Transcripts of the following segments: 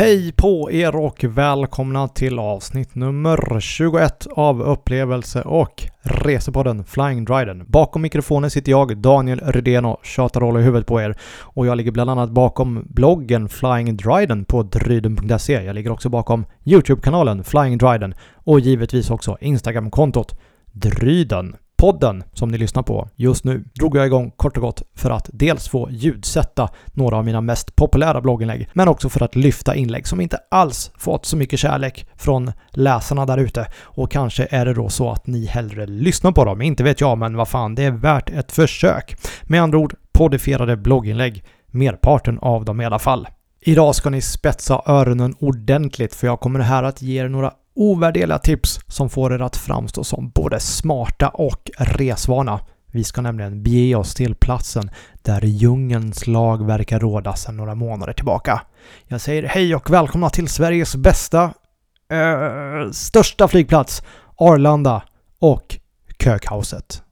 Hej på er och välkomna till avsnitt nummer 21 av Upplevelse och Resepodden Flying Dryden. Bakom mikrofonen sitter jag, Daniel Rydén och tjatar roll i huvudet på er. Och jag ligger bland annat bakom bloggen Flying Dryden på dryden.se. Jag ligger också bakom YouTube-kanalen Flying Dryden och givetvis också Instagram-kontot Dryden. Podden som ni lyssnar på just nu drog jag igång kort och gott för att dels få ljudsätta några av mina mest populära blogginlägg, men också för att lyfta inlägg som inte alls fått så mycket kärlek från läsarna där ute. Och kanske är det då så att ni hellre lyssnar på dem, inte vet jag, men vad fan, det är värt ett försök. Med andra ord, podifierade blogginlägg, merparten av dem i alla fall. Idag ska ni spetsa öronen ordentligt för jag kommer här att ge er några ovärderliga tips som får er att framstå som både smarta och resvana. Vi ska nämligen bege oss till platsen där djungelns lag verkar råda sedan några månader tillbaka. Jag säger hej och välkomna till Sveriges bästa, äh, största flygplats, Arlanda och kökaoset.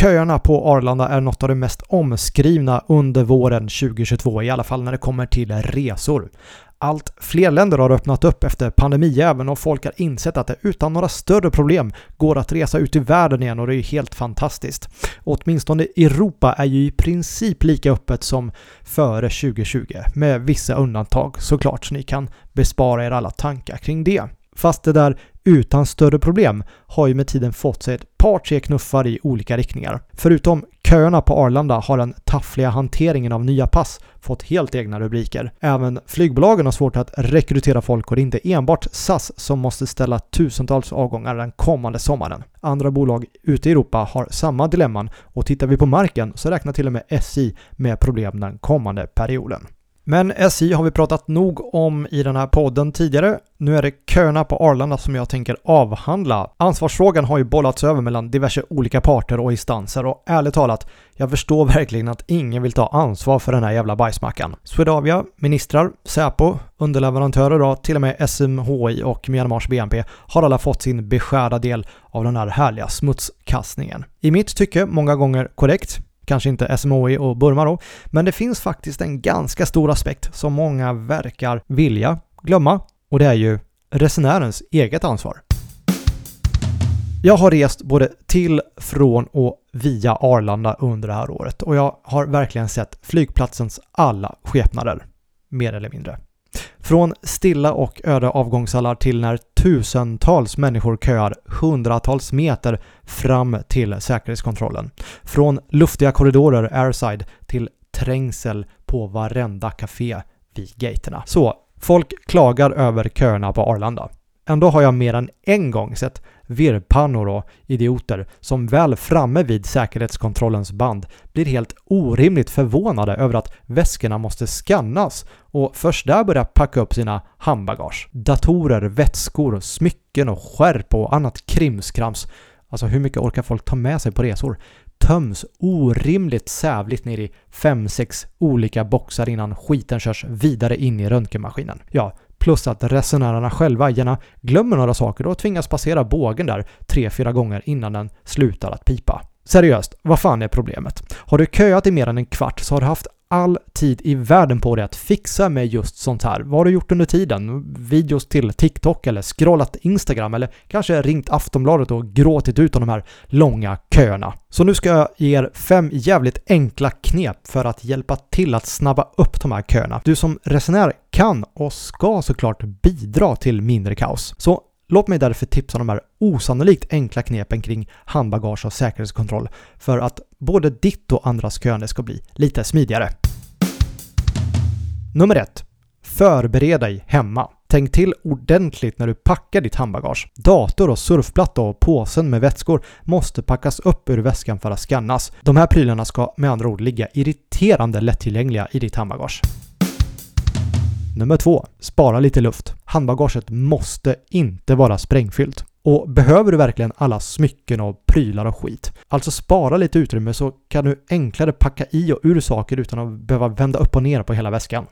Köerna på Arlanda är något av det mest omskrivna under våren 2022, i alla fall när det kommer till resor. Allt fler länder har öppnat upp efter pandemijäveln och folk har insett att det utan några större problem går att resa ut i världen igen och det är ju helt fantastiskt. åtminstone Europa är ju i princip lika öppet som före 2020 med vissa undantag såklart så ni kan bespara er alla tankar kring det. Fast det där utan större problem har ju med tiden fått sig ett par tre knuffar i olika riktningar. Förutom köerna på Arlanda har den taffliga hanteringen av nya pass fått helt egna rubriker. Även flygbolagen har svårt att rekrytera folk och det är inte enbart SAS som måste ställa tusentals avgångar den kommande sommaren. Andra bolag ute i Europa har samma dilemman och tittar vi på marken så räknar till och med SJ med problem den kommande perioden. Men SJ har vi pratat nog om i den här podden tidigare. Nu är det köerna på Arlanda som jag tänker avhandla. Ansvarsfrågan har ju bollats över mellan diverse olika parter och instanser och ärligt talat, jag förstår verkligen att ingen vill ta ansvar för den här jävla bajsmackan. Swedavia, ministrar, Säpo, underleverantörer och till och med SMHI och Myanmars BNP har alla fått sin beskärda del av den här härliga smutskastningen. I mitt tycke många gånger korrekt, kanske inte SMHI och Burma då, men det finns faktiskt en ganska stor aspekt som många verkar vilja glömma och det är ju resenärens eget ansvar. Jag har rest både till, från och via Arlanda under det här året och jag har verkligen sett flygplatsens alla skepnader, mer eller mindre. Från stilla och öde avgångshallar till när tusentals människor köar hundratals meter fram till säkerhetskontrollen. Från luftiga korridorer airside till trängsel på varenda café vid gaterna. Så, folk klagar över köerna på Arlanda. Ändå har jag mer än en gång sett virrpannor och idioter som väl framme vid säkerhetskontrollens band blir helt orimligt förvånade över att väskorna måste skannas och först där börjar packa upp sina handbagage. Datorer, vätskor, smycken och skärp och annat krimskrams. Alltså hur mycket orkar folk ta med sig på resor? töms orimligt sävligt ner i 5-6 olika boxar innan skiten körs vidare in i röntgenmaskinen. Ja, Plus att resenärerna själva gärna glömmer några saker och tvingas passera bågen där 3-4 gånger innan den slutar att pipa. Seriöst, vad fan är problemet? Har du köat i mer än en kvart så har du haft all tid i världen på dig att fixa med just sånt här. Vad har du gjort under tiden? Videos till TikTok eller scrollat Instagram eller kanske ringt Aftonbladet och gråtit ut om de här långa köerna. Så nu ska jag ge er fem jävligt enkla knep för att hjälpa till att snabba upp de här köerna. Du som resenär kan och ska såklart bidra till mindre kaos. Så Låt mig därför tipsa om de här osannolikt enkla knepen kring handbagage och säkerhetskontroll för att både ditt och andras köande ska bli lite smidigare. Nummer 1. Förbered dig hemma. Tänk till ordentligt när du packar ditt handbagage. Dator och surfplatta och påsen med vätskor måste packas upp ur väskan för att skannas. De här prylarna ska med andra ord ligga irriterande lättillgängliga i ditt handbagage. Nummer två. Spara lite luft. Handbagaget måste inte vara sprängfyllt. Och behöver du verkligen alla smycken och prylar och skit? Alltså spara lite utrymme så kan du enklare packa i och ur saker utan att behöva vända upp och ner på hela väskan.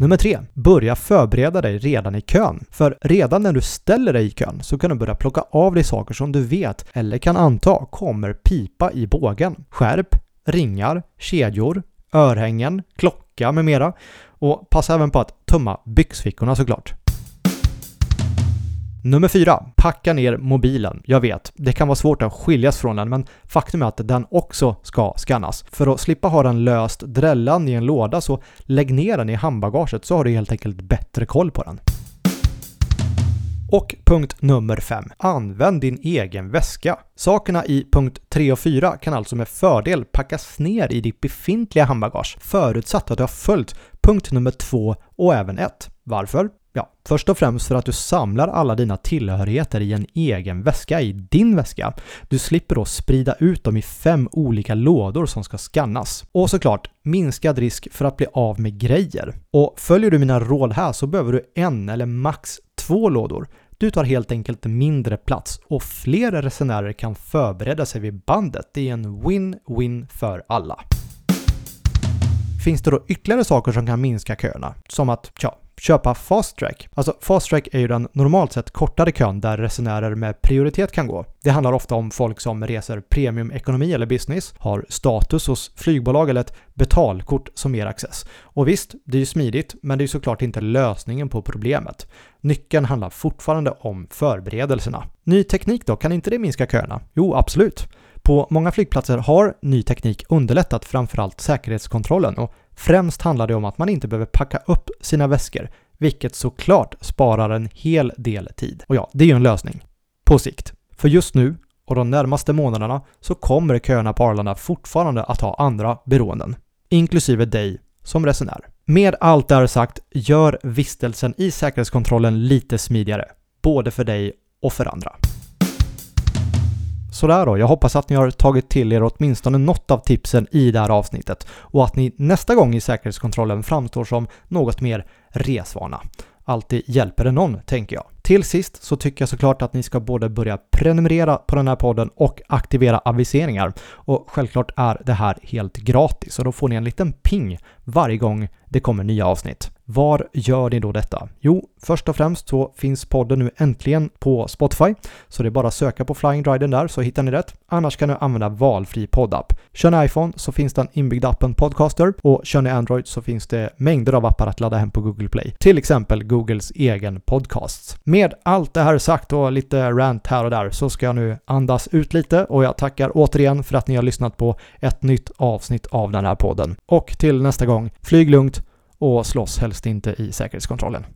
Nummer tre. Börja förbereda dig redan i kön. För redan när du ställer dig i kön så kan du börja plocka av dig saker som du vet eller kan anta kommer pipa i bågen. Skärp, ringar, kedjor, örhängen, klockor klocka med mera. Och passa även på att tömma byxfickorna såklart. Nummer fyra, packa ner mobilen. Jag vet, det kan vara svårt att skiljas från den, men faktum är att den också ska skannas. För att slippa ha den löst drällan i en låda så lägg ner den i handbagaget så har du helt enkelt bättre koll på den. Och punkt nummer 5. Använd din egen väska. Sakerna i punkt 3 och 4 kan alltså med fördel packas ner i ditt befintliga handbagage förutsatt att du har följt punkt nummer 2 och även 1. Varför? Ja, först och främst för att du samlar alla dina tillhörigheter i en egen väska i din väska. Du slipper då sprida ut dem i fem olika lådor som ska skannas. Och såklart, minskad risk för att bli av med grejer. Och följer du mina råd här så behöver du en eller max två lådor. Du tar helt enkelt mindre plats och fler resenärer kan förbereda sig vid bandet. Det är en win-win för alla. Finns det då ytterligare saker som kan minska köerna? Som att, ja, köpa Fast Track. Alltså Fast Track är ju den normalt sett kortare kön där resenärer med prioritet kan gå. Det handlar ofta om folk som reser premiumekonomi eller business, har status hos flygbolag eller ett betalkort som ger access. Och visst, det är ju smidigt, men det är ju såklart inte lösningen på problemet. Nyckeln handlar fortfarande om förberedelserna. Ny teknik då, kan inte det minska köerna? Jo, absolut. På många flygplatser har ny teknik underlättat framförallt säkerhetskontrollen och främst handlar det om att man inte behöver packa upp sina väskor, vilket såklart sparar en hel del tid. Och ja, det är ju en lösning. På sikt. För just nu och de närmaste månaderna så kommer köerna på Arlanda fortfarande att ha andra beroenden, inklusive dig som resenär. Med allt det här sagt, gör vistelsen i säkerhetskontrollen lite smidigare, både för dig och för andra. Sådär då, jag hoppas att ni har tagit till er åtminstone något av tipsen i det här avsnittet och att ni nästa gång i säkerhetskontrollen framstår som något mer resvana. Alltid hjälper det någon, tänker jag. Till sist så tycker jag såklart att ni ska både börja prenumerera på den här podden och aktivera aviseringar. Och självklart är det här helt gratis och då får ni en liten ping varje gång det kommer nya avsnitt. Var gör ni då detta? Jo, först och främst så finns podden nu äntligen på Spotify, så det är bara att söka på Flying Driden där så hittar ni rätt. Annars kan du använda valfri poddapp. Kör ni iPhone så finns den inbyggda appen Podcaster och kör ni Android så finns det mängder av appar att ladda hem på Google Play. Till exempel Googles egen podcast. Med allt det här sagt och lite rant här och där så ska jag nu andas ut lite och jag tackar återigen för att ni har lyssnat på ett nytt avsnitt av den här podden. Och till nästa gång, flyg lugnt och slåss helst inte i säkerhetskontrollen.